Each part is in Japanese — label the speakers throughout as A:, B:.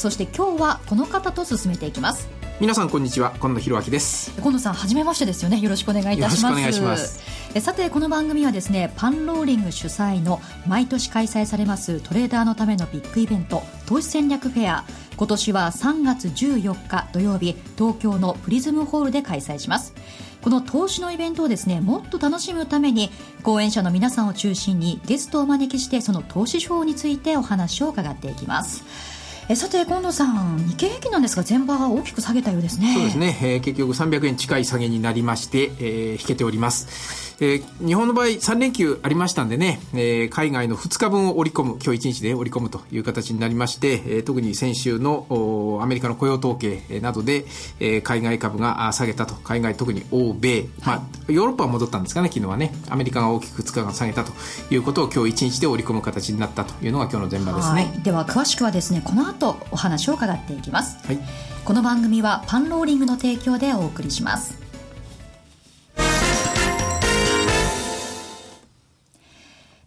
A: そして今日はこの方と進めていきます。
B: 皆さんこんにちは今野博明です。
A: 今野さん初めましてですよね。よろしくお願いいたします。よろしくお願いします。さてこの番組はですねパンローリング主催の毎年開催されますトレーダーのためのビッグイベント投資戦略フェア。今年は3月14日土曜日東京のプリズムホールで開催します。この投資のイベントをですねもっと楽しむために講演者の皆さんを中心にゲストをお招きしてその投資手法についてお話を伺っていきますえさて近藤さん日経平均なんですが前場は大きく下げたようですね。
B: そうですね、えー、結局300円近い下げになりまして、えー、引けております。えー、日本の場合3連休ありましたんでね、えー、海外の2日分を織り込む、今日1日で織り込むという形になりまして、えー、特に先週のアメリカの雇用統計などで、えー、海外株が下げたと、海外特に欧米、はい、まあ、ヨーロッパは戻ったんですかね、昨日はね、アメリカが大きく2日間下げたということを今日1日で織り込む形になったというのが今日の前場ですね。
A: では詳しくはですね、この後お話を伺っていきます。はい、この番組はパンローリングの提供でお送りします。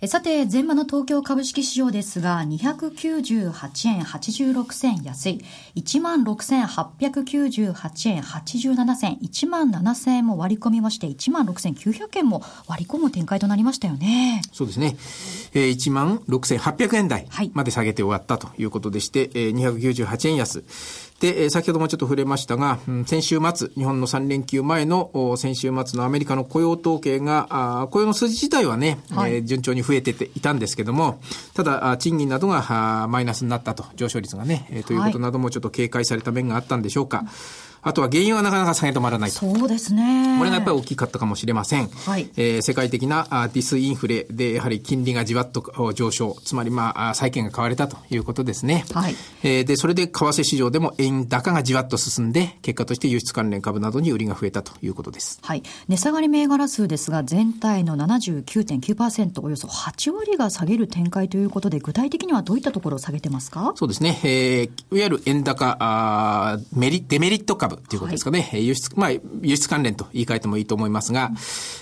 A: さて、前場の東京株式市場ですが、298円86銭安い、16,898円87銭、1万7000円も割り込みまして、1万6900円も割り込む展開となりましたよね。
B: そうですね。えー、1万6800円台まで下げて終わったということでして、えー、298円安。で、先ほどもちょっと触れましたが、先週末、日本の3連休前の先週末のアメリカの雇用統計が、雇用の数字自体はね、はい、順調に増えていたんですけども、ただ、賃金などがマイナスになったと、上昇率がね、ということなどもちょっと警戒された面があったんでしょうか。はいあとは原因はなかなか下げ止まらないと。
A: そうですね。
B: これがやっぱり大きかったかもしれません。はい。えー、世界的なディスインフレで、やはり金利がじわっと上昇、つまりまあ、債券が買われたということですね。はい。えー、で、それで為替市場でも円高がじわっと進んで、結果として輸出関連株などに売りが増えたということです。
A: はい。値下がり銘柄数ですが、全体の79.9%、およそ8割が下げる展開ということで、具体的にはどういったところを下げてますか？
B: そうですね。えー、いわゆる円高、あメリデメリット株ということですかね。はい輸出、まあ、輸出関連と言い換えてもいいと思いますが、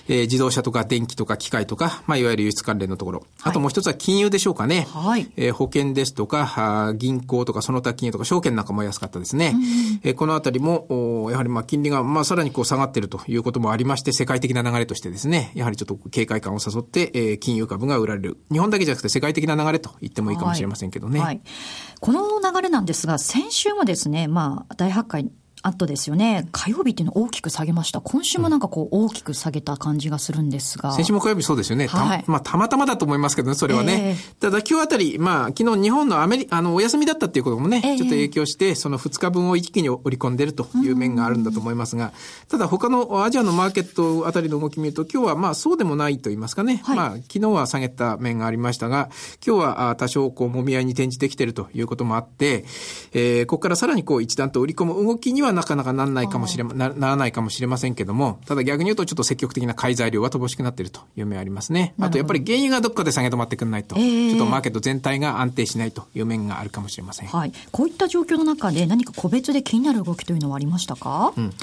B: えー、自動車とか電気とか機械とか、まあ、いわゆる輸出関連のところ。あともう一つは金融でしょうかね。はい。えー、保険ですとか、銀行とかその他金融とか証券なんかも安かったですね。うん、えー、このあたりも、やはりまあ金利が、まあ、さらにこう下がっているということもありまして、世界的な流れとしてですね、やはりちょっと警戒感を誘って、えー、金融株が売られる。日本だけじゃなくて世界的な流れと言ってもいいかもしれませんけどね。はい、はい、
A: この流れなんですが、先週もですね、まあ、大発会あとですよね、火曜日っていうのを大きく下げました。今週もなんかこう大きく下げた感じがするんですが。
B: 先週も火曜日そうですよね。はい、まあたまたまだと思いますけどね、それはね。えー、ただ今日あたり、まあ昨日日本のアメリあの、お休みだったっていうこともね、えー、ちょっと影響して、その2日分を一気に織り込んでるという面があるんだと思いますが、ただ他のアジアのマーケットあたりの動き見ると、今日はまあそうでもないと言いますかね。はい、まあ昨日は下げた面がありましたが、今日は多少こう揉み合いに転じてきてるということもあって、えー、ここからさらにこう一段と売り込む動きにはなかなかなんないかもしれま、なならないかもしれませんけども、ただ逆に言うとちょっと積極的な買い材料は乏しくなっているという面ありますね。あとやっぱり原油がどっかで下げ止まってくんないと、えー、ちょっとマーケット全体が安定しないという面があるかもしれません。
A: はい。こういった状況の中で何か個別で気になる動きというのはありましたか？うん。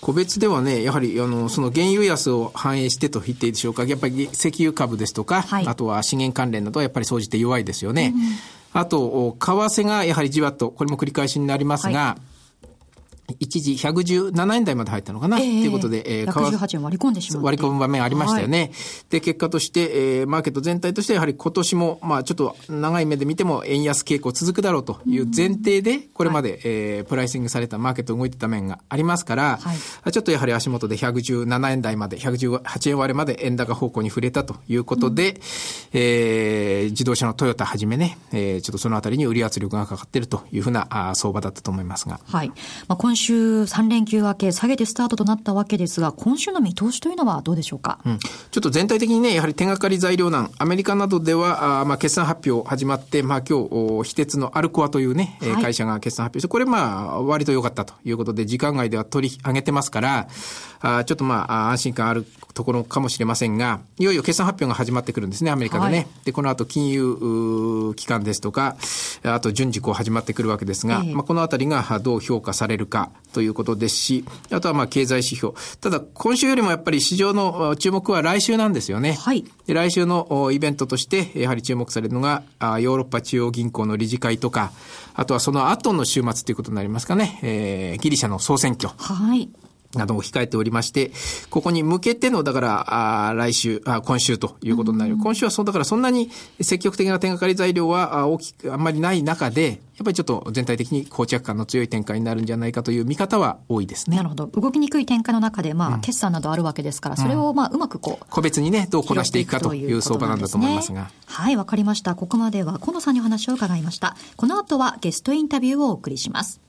B: 個別ではね、やはり、あの、その原油安を反映してと言っていいでしょうか。やっぱり石油株ですとか、はい、あとは資源関連などはやっぱり総じて弱いですよね。うん、あと、為替がやはりじわっと、これも繰り返しになりますが、はい一時117円台まで入ったのかな、えー、ということで、
A: えー、118円割り込んでしま
B: 割り込む場面ありましたよね。はい、で、結果として、えー、マーケット全体としてやはり今年も、まあちょっと長い目で見ても円安傾向続くだろうという前提で、これまで、はい、えー、プライシングされたマーケット動いてた面がありますから、はい、ちょっとやはり足元で117円台まで、118円割れまで円高方向に触れたということで、うん、えー、自動車のトヨタはじめね、えー、ちょっとそのあたりに売り圧力がかかっているというふうなあ相場だったと思いますが。
A: はい。まあ今週3連休明け、下げてスタートとなったわけですが、今週の見通しというのはどうでしょうか、
B: うん、ちょっと全体的にね、やはり手がかり材料難、アメリカなどでは、あまあ、決算発表始まって、まあ、今日、非鉄のアルコアというね、はい、会社が決算発表して、これまあ、割と良かったということで、時間外では取り上げてますから、あちょっとまあ、安心感あるところかもしれませんが、いよいよ決算発表が始まってくるんですね、アメリカでね。はい、で、この後金融機関ですとか、あと順次こう始まってくるわけですが、えー、まあ、このあたりがどう評価されるかということですし、あとはまあ経済指標。ただ、今週よりもやっぱり市場の注目は来週なんですよね。はい。で、来週のイベントとして、やはり注目されるのが、ヨーロッパ中央銀行の理事会とか、あとはその後の週末ということになりますかね、えー、ギリシャの総選挙。はい。などを控えておりまして、ここに向けての、だから、あ来週あ、今週ということになる。今週はそう、だからそんなに積極的な点がかり材料は大きく、あんまりない中で、やっぱりちょっと全体的に膠着感の強い展開になるんじゃないかという見方は多いですね。
A: なるほど。動きにくい展開の中で、まあ、決算などあるわけですから、それをまあ、うまくこう、
B: 個別にね、どうこなしていくかという相場なんだと思いますが。
A: はい、わかりました。ここまでは、河野さんにお話を伺いました。この後はゲストインタビューをお送りします。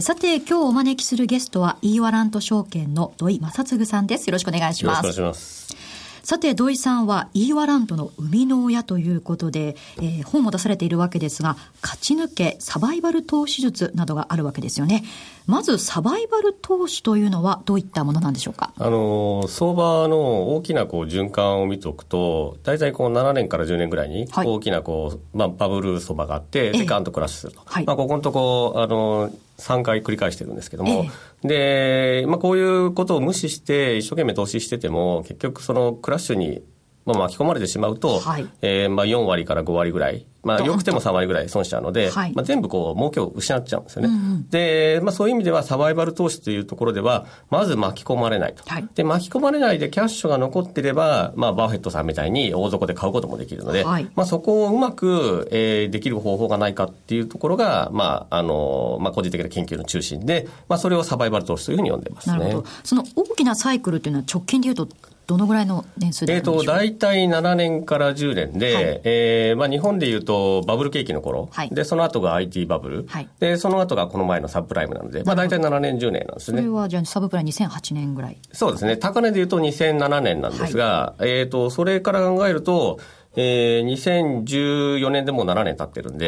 A: さて、今日お招きするゲストは、イーワラント証券の土井正嗣さんです。よろしくお願いします。
C: よろしくお願いします。
A: さて、土井さんは、イーワラントの生みの親ということで、えー、本も出されているわけですが、勝ち抜け、サバイバル投資術などがあるわけですよね。まず、サバイバル投資というのは、どういったものなんでしょうか？
C: あの、相場の大きなこう循環を見ておくと、大体こう7年から10年ぐらいに、大きなこう、まあ、バブル相場があって、で、ガンとクラッシュすると。はい、まあ、ここのとこ、あの、3回繰り返してるんですけども、え。で、まあ、こういうことを無視して一生懸命投資してても結局そのクラッシュにまあ、巻き込まれてしまうと、はい、えー、まあ、4割から5割ぐらい、まあ、よくても3割ぐらい損しちゃうので、はい、まあ、全部こう、儲けを失っちゃうんですよね。うんうん、で、まあ、そういう意味ではサバイバル投資というところでは、まず巻き込まれないと。はい、で、巻き込まれないでキャッシュが残っていれば、まあ、バーフェットさんみたいに大底で買うこともできるので、はい、まあ、そこをうまく、えー、できる方法がないかっていうところが、まあ、あの、まあ、個人的な研究の中心で、まあ、それをサバイバル投資というふうに呼んでますね。なるほど。
A: その大きなサイクルというのは直近でいうと、どのぐらいの年数で
C: えっ、ー、と、大体7年から10年で、はい、えー、まあ日本でいうとバブル景気の頃、はい、で、その後が IT バブル、はい、で、その後がこの前のサブプライムなので、まあ大体7年、10年なんですね。
A: それはじゃあサブプライム2008年ぐらい。
C: そうですね。高値でいうと2007年なんですが、はい、えっ、ー、と、それから考えると、えー、2014年でもう7年経ってるんで、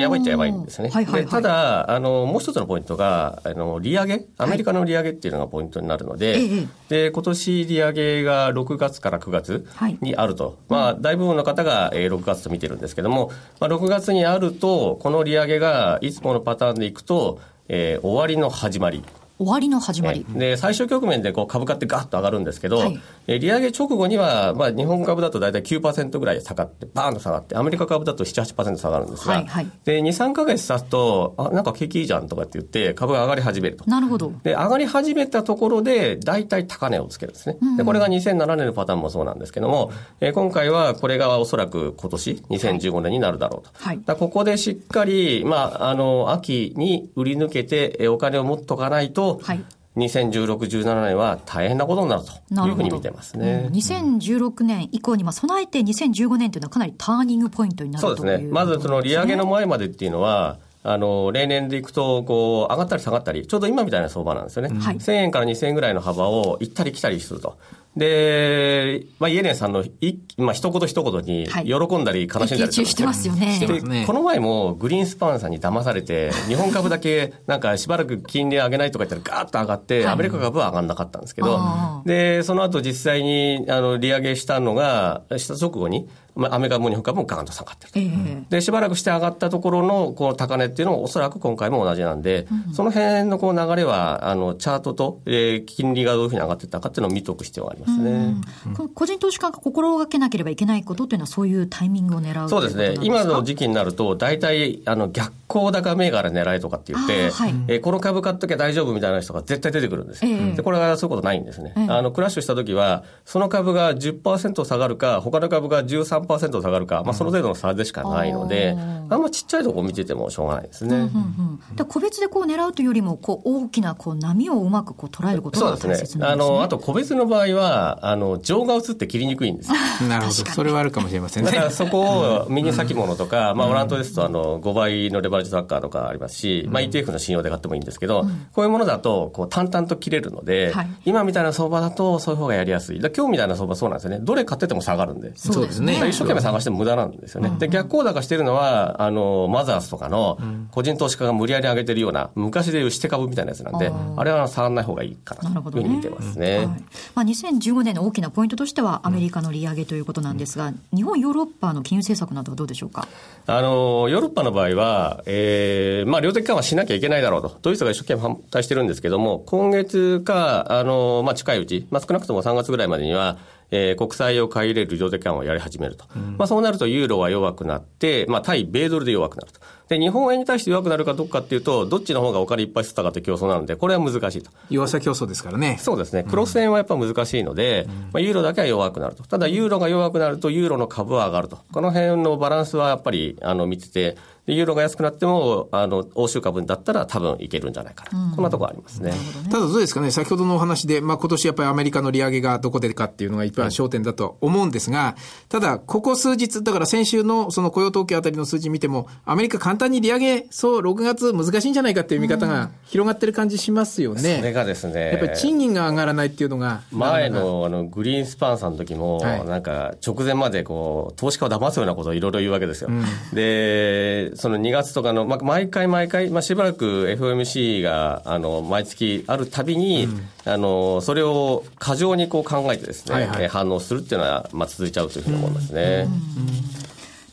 C: やばいっちゃやばいんですね。はいはいはい、ただ、あの、もう一つのポイントが、あの、利上げ、アメリカの利上げっていうのがポイントになるので、はい、で、今年利上げが6月から9月にあると。はい、まあ、大部分の方が、えー、6月と見てるんですけども、まあ、6月にあると、この利上げがいつものパターンでいくと、えー、終わりの始まり。
A: 終わりの始まり。
C: で、最終局面でこう株価ってガッと上がるんですけど、はい、え利上げ直後には、まあ、日本株だと大体9%ぐらい下がって、バーンと下がって、アメリカ株だと7、8%下がるんですが、はいはい、で、2、3か月経つと、あ、なんか景気いいじゃんとかって言って、株が上がり始めると。
A: なるほど。
C: で、上がり始めたところで、大体高値をつけるんですね。で、これが2007年のパターンもそうなんですけども、えー、今回はこれがおそらく今年、2015年になるだろうと。はい、だここでしっかり、まあ、あの、秋に売り抜けて、お金を持っとかないと、はい2016、17年は大変なことになるというふうに見てますね。
A: うん、2016年以降に備えて2015年というのはかなりターニングポイントになる
C: そうですね。まずその利上げの前までっていうのは、あの、例年でいくと、こう、上がったり下がったり、ちょうど今みたいな相場なんですよね。うん、1000円から2000円ぐらいの幅を行ったり来たりすると。で、まあ、イエレンさんのい、まあ、一言一言に喜んだり悲しんだり
A: してますよね。
C: で、この前もグリーンスパンさんに騙されて、日本株だけなんかしばらく金利上げないとか言ったらガーッと上がって、アメリカ株は上がんなかったんですけど、で、その後実際にあの利上げしたのが、した直後に、まあ、アメリカも日本株もガーンと下がってる、えー、で、しばらくして上がったところのこの高値っていうのもおそらく今回も同じなんで、うん、その辺のこう流れは、あの、チャートと、えー、金利がどういうふうに上がっていったかっていうのを見とく必要がありますね。
A: うん、個人投資家が心がけなければいけないことっていうのはそういうタイミングを狙う
C: そうですね。今の時期になると、大体、あの、逆光高銘柄狙いとかって言って、はい、えー、この株買っときゃ大丈夫みたいな人が絶対出てくるんですよ。えー、で、これはそういうことないんですね。えー、あの、クラッシュした時は、その株が10%下がるか、他の株が13%下がるか、まあ、その程度の差でしかないので、あんまちっちゃいとこ見ててもしょうがないですね。うんうん
A: うん、で個別でこう狙うというよりも、こう大きなこう波をうまくこう捉えることが大切なんですね。あ
C: の、あと個別の場合は、あの、情が映って切りにくいんです
B: なるほど。それはあるかもしれませんね。
C: だからそこを右先物とか、まあ、オラントですと、あの、5倍のレバレッジトラッカーとかありますし、まあ、ETF の信用で買ってもいいんですけど、こういうものだと、こう、淡々と切れるので、今みたいな相場だと、そういう方がやりやすい。だ今日みたいな相場そうなんですよね。どれ買ってても下がるんで。
B: そうですね。
C: 一生懸命探しても無駄なんですよね。で、逆行高してるのは、あの、マザーズとかの個人投資家が無理やり上げてるような、昔でいうして株みたいなやつなんで、あれは触らない方がいいかなというふうに見てますね。はい、ま
A: あ、2015年の大きなポイントとしては、アメリカの利上げということなんですが、日本、ヨーロッパの金融政策などはどうでしょうか？
C: あの、ヨーロッパの場合は、えー、まあ、量的緩和しなきゃいけないだろうと、ドイツが一生懸命反対してるんですけども、今月か、あの、まあ、近いうち、まあ、少なくとも3月ぐらいまでには、えー、国債を買い入れる量的緩和をやり始めると。うん、まあ、そうなるとユーロは弱くなって、まあ、対米ドルで弱くなると。で、日本円に対して弱くなるかどうかっていうと、どっちの方がお金いっぱい吸ったかって競争なので、これは難しいと。
B: 弱さ競争ですからね。
C: そうですね。クロス円はやっぱ難しいので、うん、まあ、ユーロだけは弱くなると。ただ、ユーロが弱くなると、ユーロの株は上がると。この辺のバランスはやっぱり、あの、見てて、ユーロが安くなっても、あの、欧州株だったら多分いけるんじゃないかな。うん、こんなところありますね。
B: ただどうですかね、先ほどのお話で、まあ今年やっぱりアメリカの利上げがどこでかっていうのが一番焦点だと思うんですが、ただ、ここ数日、だから先週のその雇用統計あたりの数字見ても、アメリカ簡単に利上げ、そう、6月難しいんじゃないかっていう見方が広がってる感じしますよね。
C: それがですね。
B: やっぱり賃金が上がらないっていうのが。
C: 前のあのグリーンスパンさんの時も、なんか直前までこう、投資家を騙すようなことをいろいろ言うわけですよ。うん、で、その2月とかの、まあ、毎回毎回、まあ、しばらく FOMC が、あの、毎月あるたびに、うん、あの、それを過剰にこう考えてですね、はいはい、反応するっていうのは、まあ、続いちゃうというふうに思いますね。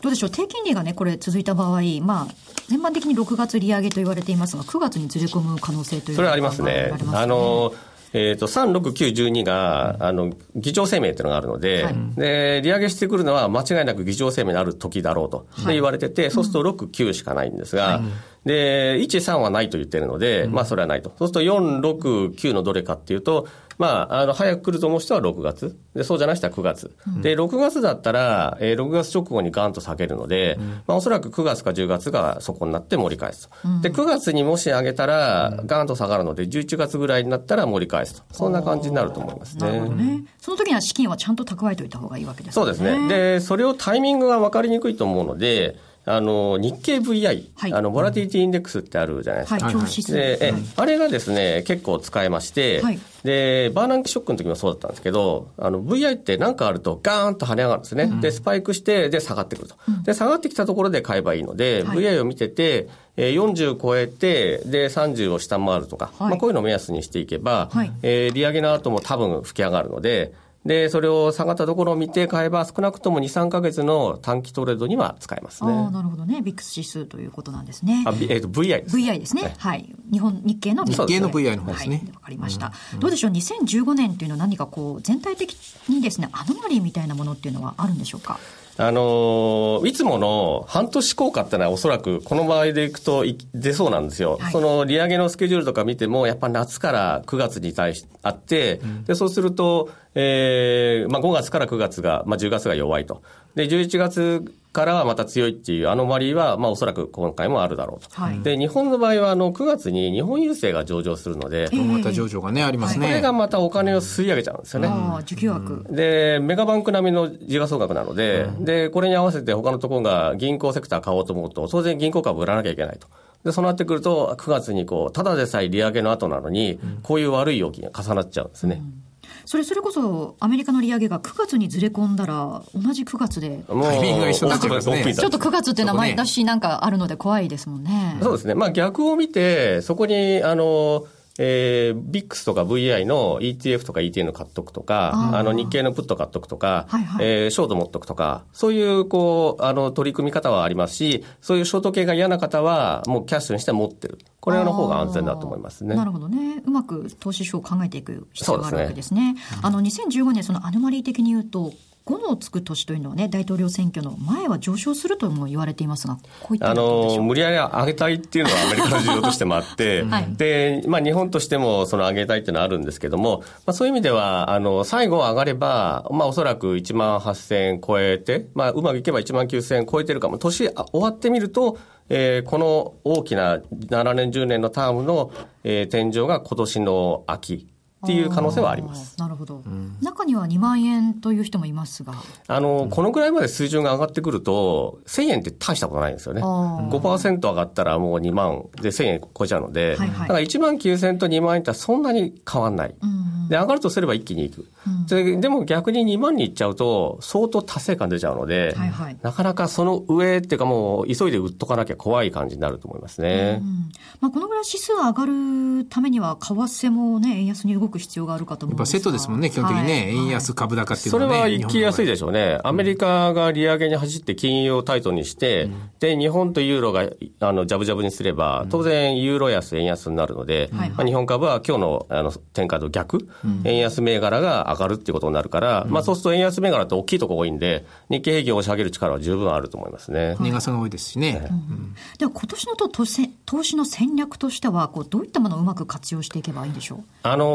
A: どうでしょう、低金利がね、これ続いた場合、まあ、全般的に6月利上げと言われていますが、9月にずれ込む可能性という
C: それはありますね。あのえっ、ー、と、3、6、9、12が、あの、議長声明っていうのがあるので、はい、で、利上げしてくるのは間違いなく議長声明になる時だろうと、で言われてて、そうすると6、9しかないんですが、はい、で、1、3はないと言ってるので、まあそれはないと。そうすると4、6、9のどれかっていうと、まあ、あの、早く来ると思う人は6月。で、そうじゃない人は9月。うん、で、6月だったら、えー、6月直後にガンと下げるので、うん、まあ、おそらく9月か10月がそこになって盛り返すと。うん、で、9月にもし上げたら、ガンと下がるので、11月ぐらいになったら盛り返すと。そんな感じになると思いますね。ね。
A: その時には資金はちゃんと蓄えておいた方がいいわけですね。
C: そうですね。で、それをタイミングが分かりにくいと思うので、あの、日経 VI、はい、あの、ボラティリティインデックスってあるじゃないですか。はい、で、え、あれがですね、結構使えまして、はい、で、バーナンキショックの時もそうだったんですけど、あの、VI って何かあるとガーンと跳ね上がるんですね。うん、で、スパイクして、で、下がってくると。で、下がってきたところで買えばいいので、VI を見てて、えー、40超えて、で、30を下回るとか、まあ、こういうのを目安にしていけば、はい、えー、利上げの後も多分吹き上がるので、で、それを下がったところを見て買えば、少なくとも2、3か月の短期トレードには使えますね。
A: あなるほどね。ビックス指数ということなんですね。
C: あ、えっ、ー、と、VI
A: です。VI ですね。はい。はい、日本、日経の
B: 日経の VI の方ですね。
A: わ、はい、かりました、うん、どうでしょう、2015年っていうのは何かこう、全体的にですね、アノマリーみたいなものっていうのはあるんでしょうか？
C: あのいつもの半年効果ってのはおそらくこの場合でいくと出そうなんですよ。はい、その利上げのスケジュールとか見ても、やっぱ夏から9月に対しあって、うん、で、そうすると、えー、まあ5月から9月が、まあ10月が弱いと。で、11月からはまた強いっていうアノマリーは、まあおそらく今回もあるだろうと。はい、で、日本の場合はあの9月に日本郵政が上場するので、
B: また上場がね、ありますね。
C: これがまたお金を吸い上げちゃうんですよね。あ
A: あ、受給額。
C: で、メガバンク並みの時価総額なので、うん、で、これに合わせて他のところが銀行セクター買おうと思うと、当然銀行株売らなきゃいけないと。で、そうなってくると、9月にこう、ただでさえ利上げの後なのに、こういう悪い要求が重なっちゃうんですね。うん
A: それそれこそアメリカの利上げが9月にずれ込んだら同じ9月で。
B: タイミングが一緒になっちゃいますね。
A: ちょっと9月っていうのは毎年なんかあるので怖いですもんね。
C: そうですね。まあ逆を見てそこにあのえー、ビックスとか VI の ETF とか ETN 買っとくとか、あの日経のプット買っとくとか、はいはい、えー、ショート持っとくとか、そういうこう、あの取り組み方はありますし、そういうショート系が嫌な方は、もうキャッシュにして持ってる。これの方が安全だと思いますね。
A: なるほどね。うまく投資手を考えていく必要があるわけですね。すねあの、2015年、そのアノマリー的に言うと、5のつく年というのはね、大統領選挙の前は上昇するとも言われていますが、こういったあの
C: 無理やり上げたいっていうのはアメリカの事情としてもあって、はい、で、まあ、日本としてもその上げたいっていうのはあるんですけども、まあ、そういう意味では、あの、最後上がれば、まあ、おそらく1万8000円超えて、まあ、うまくいけば1万9000円超えてるかも、年終わってみると、えー、この大きな7年、10年のタームの、えー、天井が今年の秋っていう可能性はあります。
A: なるほど、うん、中には2万円という人もいますが。
C: あの、このぐらいまで水準が上がってくると、1000円って大したことないんですよね。5%上がったらもう2万で1000円超えちゃうので、はいはい、だから1万9000円と2万円ってそんなに変わんない。うんで、上がるとすれば一気にいく。うん、ででも逆に2万にいっちゃうと、相当達成感出ちゃうので、はいはい、なかなかその上っていうかもう、急いで売っとかなきゃ怖い感じになると思いますね。うん、
A: まあ、このぐらい指数上がるためには、為替もね、円安に動く必要があるかと思うんです
B: やっぱセットですもんね、基本的にね、はい、円安株高っていうの
C: は、ね、それは行きやすいでしょうね。アメリカが利上げに走って金融をタイトにして、うん、で、日本とユーロが、あの、ジャブジャブにすれば、当然ユーロ安、円安になるので、まあ、日本株は今日のあの展開と逆、円安銘柄が上がるっていうことになるから、まあそうすると円安銘柄って大きいところ多いんで、日経平均を押し上げる力は十分あると思いますね。
B: 値傘が多いですしね。
A: うん、では今年のと投資投資の戦略としては、こうどういったものをうまく活用していけばいいんでしょう？
C: あの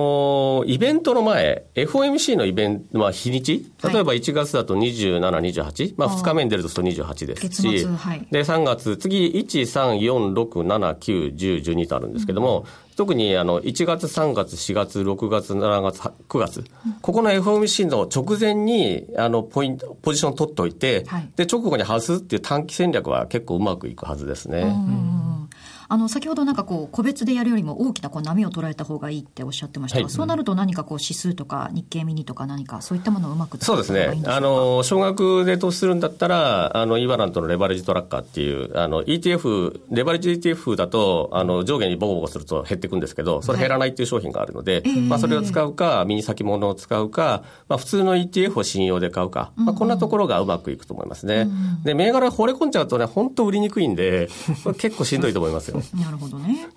C: イベントの前、FOMC のイベント、まあ日にち、例えば1月だと27、28、まあ2日目に出るとすると28ですし、はい、で3月、次1、3、4、6、7、9、10、12とあるんですけども、うん。特にあの1月、3月、4月、6月、7月、9月、ここの FOMC の直前にあのポイント、ポジション取っておいて、はい、で直後に外すっていう短期戦略は結構うまくいくはずですね。うん
A: あの先ほどなんかこう個別でやるよりも大きなこう波を捉えた方がいいっておっしゃってましたが、はい、そうなると何かこう指数とか日経ミニとか何かそういったものをうまく
C: そうですね。あの少額で投資するんだったらあのイバラントのレバレッジトラッカーっていうあの ETF レバレッジ ETF だとあの上下にボコボコすると減っていくんですけどそれ減らないっていう商品があるので、はい、まあそれを使うかミニ先物を使うか、まあ普通の ETF を信用で買うか、まあこんなところがうまくいくと思いますね。うんうん、で銘柄惚れ込んじゃうとね本当売りにくいんで結構しんどいと思いますよ。
A: なるほどね。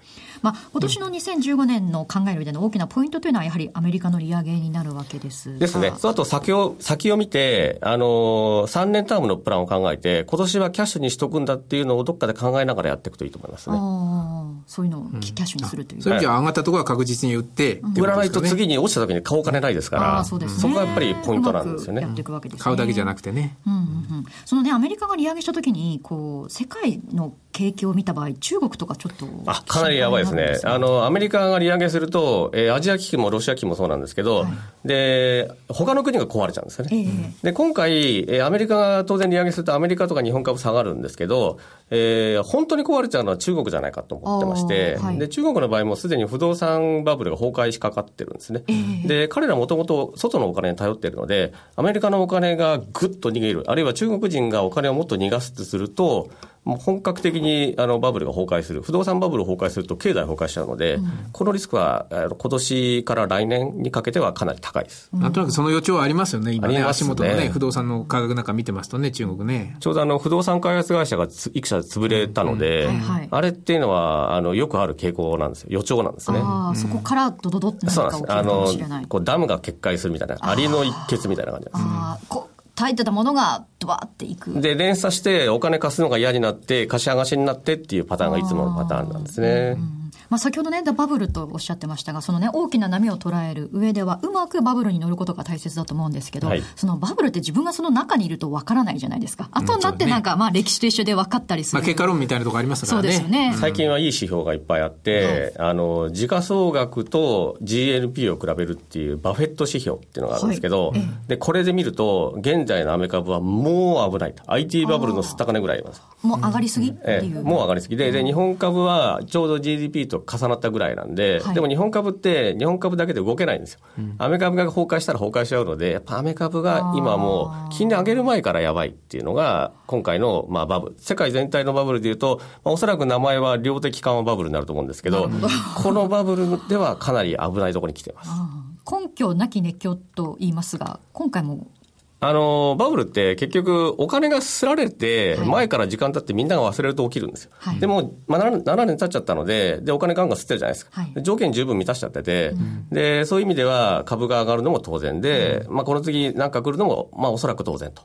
A: まあ、今年の2015年の考える上での大きなポイントというのは、やはりアメリカの利上げになるわけです
C: ですね、その後先を先を見て、あの3年タームのプランを考えて、今年はキャッシュにしとくんだっていうのをどっかで考えながらやっていくといいと思いますね。
A: そういうのをキャッシュにするという、うん、
B: そういう意味では上がったところは確実に売って、
C: 売らないと次に落ちた時に買おう金ないですから、そ、ね,、こがやっぱりポイントなんですよね。
B: ね買うだけじゃなくてね。うんうんうん、
A: そのね、アメリカが利上げした時に、こう、世界の景気を見た場合、中国とかちょっと。
C: あ、かなりやばいですね。あの、アメリカが利上げすると、えー、アジア危機もロシア危機もそうなんですけど、はい、で、他の国が壊れちゃうんですよね。えー、で、今回、えー、アメリカが当然利上げするとアメリカとか日本株下がるんですけど、えー、本当に壊れちゃうのは中国じゃないかと思ってまして、はい、で、中国の場合もすでに不動産バブルが崩壊しかかってるんですね。えー、で、彼らもともと外のお金に頼ってるので、アメリカのお金がぐっと逃げる、あるいは中国人がお金をもっと逃がすとすると、もう本格的にあのバブルが崩壊する、不動産バブル崩壊すると経済崩壊しちゃうので、うん、このリスクは今年から来年にかけてはかなり高いです。
B: なん。となくその予兆はありますよね、今ね、ね。足元のね、不動産の価格なんか見てますとね、中国ね。
C: ちょうどあの不動産開発会社がいく社潰れたので、あれっていうのはあのよくある傾向なんですよ、予兆なんですね。
A: あそこからドドドって何か起きるかもしれない。
C: こうダムが決壊するみたいな、アリの一決みたいな感じです。あ
A: 耐えてたものがドワーっていく。
C: で、連鎖してお金貸すのが嫌になって、貸し上がしになってっていうパターンがいつものパターンなんですね。
A: まあ、先ほどね、バブルとおっしゃってましたが、そのね、大きな波を捉える上では、うまくバブルに乗ることが大切だと思うんですけど、はい、そのバブルって自分がその中にいるとわからないじゃないですか。後になってなんか、まあ歴史と一緒で分かったりする。まあ、
B: 結果論みたいなとこありますからね。そうですよね。
C: 最近はいい指標がいっぱいあって、はい、あの、時価総額と GNP を比べるっていうバフェット指標っていうのがあるんですけど、はい、で、これで見ると、現在のアメ株はもう危ないと。IT バブルのすった金ぐらいあります。
A: もう上がりすぎ？って
C: いう、もう上がりすぎで、で、日本株はちょうど GDP と重なったぐらいなんで、はい、でも日本株って日本株だけで動けないんですよ。うん、アメ株が崩壊したら崩壊しちゃうので、やっぱアメ株が今もう金利上げる前からやばいっていうのが、今回のまあバブル。世界全体のバブルでいうと、まあ、おそらく名前は量的緩和バブルになると思うんですけど、このバブルではかなり危ないところに来てます。
A: 根拠なき熱狂と言いますが、今回も
C: あの、バブルって結局お金がすられて、前から時間経ってみんなが忘れると起きるんですよ。はい、でも、まあ7、7年経っちゃったので、で、お金ガンガン吸ってるじゃないですか。はい、条件十分満たしちゃってて、うん、で、そういう意味では株が上がるのも当然で、うん、まあこの次なんか来るのも、まあおそらく当然と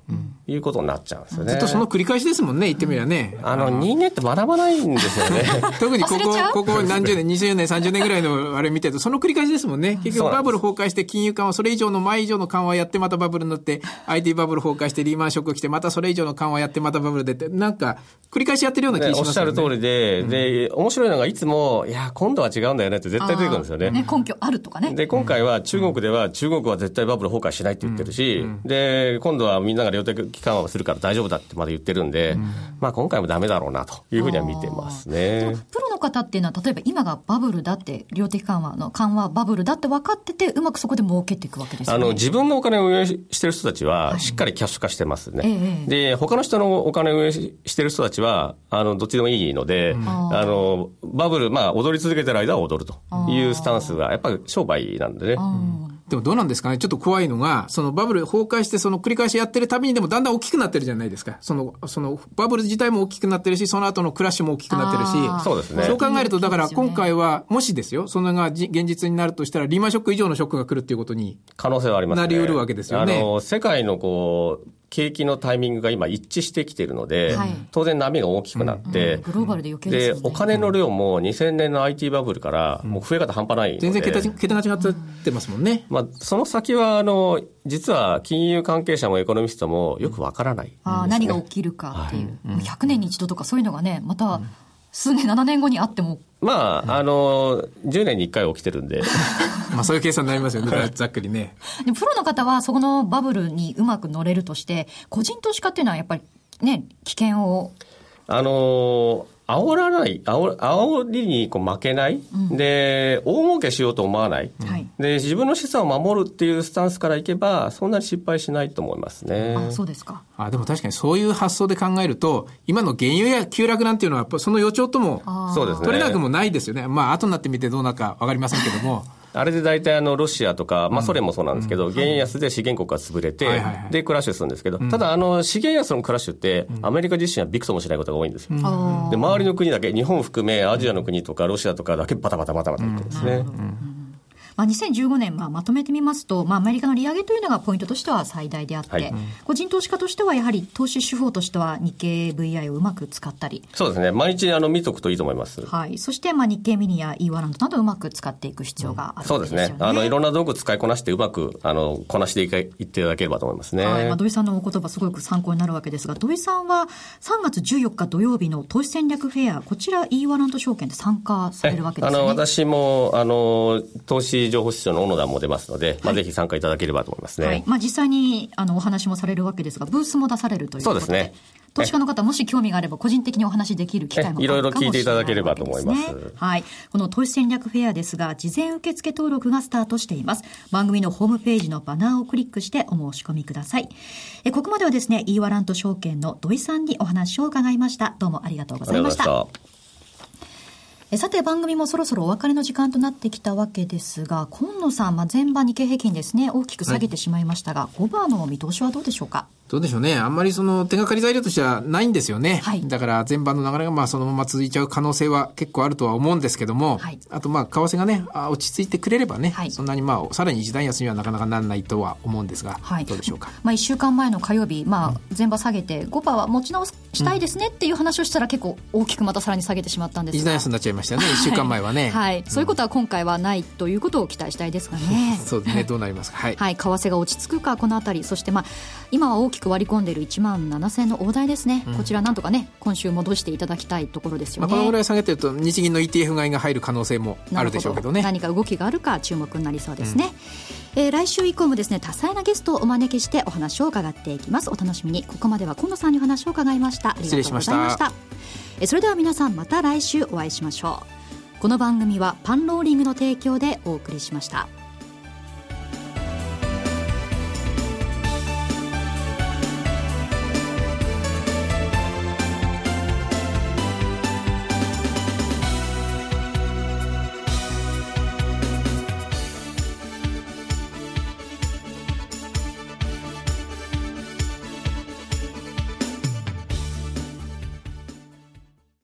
C: いうことになっちゃうんですよね。
B: ずっとその繰り返しですもんね、言ってみればね。
C: あの、人間って学ばないんですよね。
B: 特にここ、ここ何十年、20年、30年ぐらいのあれ見てると、その繰り返しですもんね。結局バブル崩壊して金融緩和、それ以上の前以上の緩和やってまたバブルになって、IT バブル崩壊してリーマンショック来て、またそれ以上の緩和やって、またバブル出て、なんか、繰り返しやってるような気がします
C: ね、おっしゃる通りで、で、面白いのがいつも、いや、今度は違うんだよねって絶対出てくるんですよね。ね
A: 根拠あるとかね。
C: で、今回は中国では、中国は絶対バブル崩壊しないって言ってるし、で、今度はみんなが量的期間をするから大丈夫だってまで言ってるんで、まあ今回もダメだろうなというふうには見てますね。
A: プロの方っていうのは、例えば今がバブルだって、量的緩和の緩和バブルだって分かってて、うまくそこで儲けていくわけですよ
C: ね。あの、自分のお金を運営してる人たちは、しっかりキャッシュ化してますね。はい、で、他の人のお金を運営してる人たちは、あの、どっちでもいいので、あの、バブル、まあ、踊り続けてる間は踊るというスタンスが、やっぱり商売なんでね。
B: でもどうなんですかね？ちょっと怖いのが、そのバブル崩壊して、その繰り返しやってるたびにでもだんだん大きくなってるじゃないですか。その、そのバブル自体も大きくなってるし、その後のクラッシュも大きくなってるし。
C: そうですね。
B: そう考えると、だから今回は、もしですよ、そのが現実になるとしたら、リーマンショック以上のショックが来るっていうことに。
C: 可能性はあります
B: ね。なり得るわけですよね。
C: あの、世界のこう、景気のタイミングが今一致してきているので、はい、当然波が大きくなって、
A: うんうん、グローバルで余計で、
C: ね、お金の量も2000年の IT バブルからもう増え方半端ない
B: 全然桁桁が違ってますもんね。
C: まあ、その先は、あの、実は金融関係者もエコノミストもよくわからない、ね、
A: あ何が起きるかっていう。はい、100年に一度とかそういうのがね、また、数年、7年後にあっても。
C: まあ、あの、10年に1回起きてるんで。
B: まあそういう計算になりますよね、ざっくりね。
A: でプロの方はそこのバブルにうまく乗れるとして、個人投資家っていうのはやっぱりね、危険を。
C: あの煽らない、煽煽りにこう負けない、うん、で、大儲けしようと思わない、はい、で、自分の資産を守るっていうスタンスからいけば、そんなに失敗しないと思いますね。
A: あ、そうですか。
B: あ、でも確かにそういう発想で考えると、今の原油や急落なんていうのは、その予兆とも、そうですね。取れなくもないですよね。まあ、後になってみてどうなるかわかりませんけども。
C: あれで大体あのロシアとか、まあ、ソ連もそうなんですけど、原安で資源国が潰れて、で、クラッシュするんですけど、ただ、あの資源安のクラッシュって、アメリカ自身はびくともしないことが多いんですよ。で、周りの国だけ、日本含め、アジアの国とかロシアとかだけバタバタバタバタいくんですね。
A: まあ、2015年、まあ、まとめてみますと、まあ、アメリカの利上げというのがポイントとしては最大であって、はい、個人投資家としてはやはり投資手法としては日経 VI をうまく使ったり。
C: そうですね。毎日あの見とくといいと思います。
A: はい。そして、まあ、日経ミニや e ワランドなどうまく使っていく必要がある、ねうん、
C: そうですね。あの、いろんな道具使いこなしてうまく、あの、こなしていっていただければと思いますね。はい。まあ、
A: 土井さんのお言葉すごく参考になるわけですが、土井さんは3月14日土曜日の投資戦略フェア、こちら e ワランド証券で参加されるわけですね。あの、
C: 私も、あの、投資情報室長の小野田も出ますので、まあ、ぜひ参加いただければと思いますね。はい、
A: まあ、実際にあのお話もされるわけですが、ブースも出されるということで。そうですね。投資家の方、もし興味があれば、個人的にお話できる機会も
C: いろいろ聞いていただければと思います。
A: はい。この投資戦略フェアですが、事前受付登録がスタートしています。番組のホームページのバナーをクリックしてお申し込みください。えここまではですね、イーワラント証券の土井さんにお話を伺いました。どうもありがとうございました。さて番組もそろそろお別れの時間となってきたわけですが今野さん、まあ、前場日経平均ですね大きく下げてしまいましたが、はい、5番の見通しはどうでしょうか？
B: どうでしょうね。あんまりその手がかり材料としてはないんですよね。はい、だから前半の流れがまあそのまま続いちゃう可能性は結構あるとは思うんですけども、はい、あとまあ為替がね、落ち着いてくれればね、はい、そんなにまあさらに一段安にはなかなかならないとは思うんですが、はい、どうでしょうか？
A: まあ1週間前の火曜日、まあ前場下げて5%は持ち直したいですねっていう話をしたら結構大きくまたさらに下げてしまったんですが。
B: 一段安になっちゃいましたね、1週間前はね。
A: はい。そういうことは今回はないということを期待したいですがね。
B: そうですね、どうなりますか。はい。
A: はい、為替が落ち着くか、このあたり、そしてまあ今は大きく割り込んでいる1万7000円の大台ですね、うん、こちらなんとかね今週戻していただきたいところですよね、
B: まあ、このぐらい下げてると日銀の ETF 買いが入る可能性もあるでしょうけどね。
A: 何か動きがあるか注目になりそうですね、うん、えー、来週以降もですね多彩なゲストをお招きしてお話を伺っていきます。お楽しみに。ここまでは今野さんにお話を伺いました。ありがとうございました。えそれでは皆さんまた来週お会いしましょう。この番組はパンローリングの提供でお送りしました。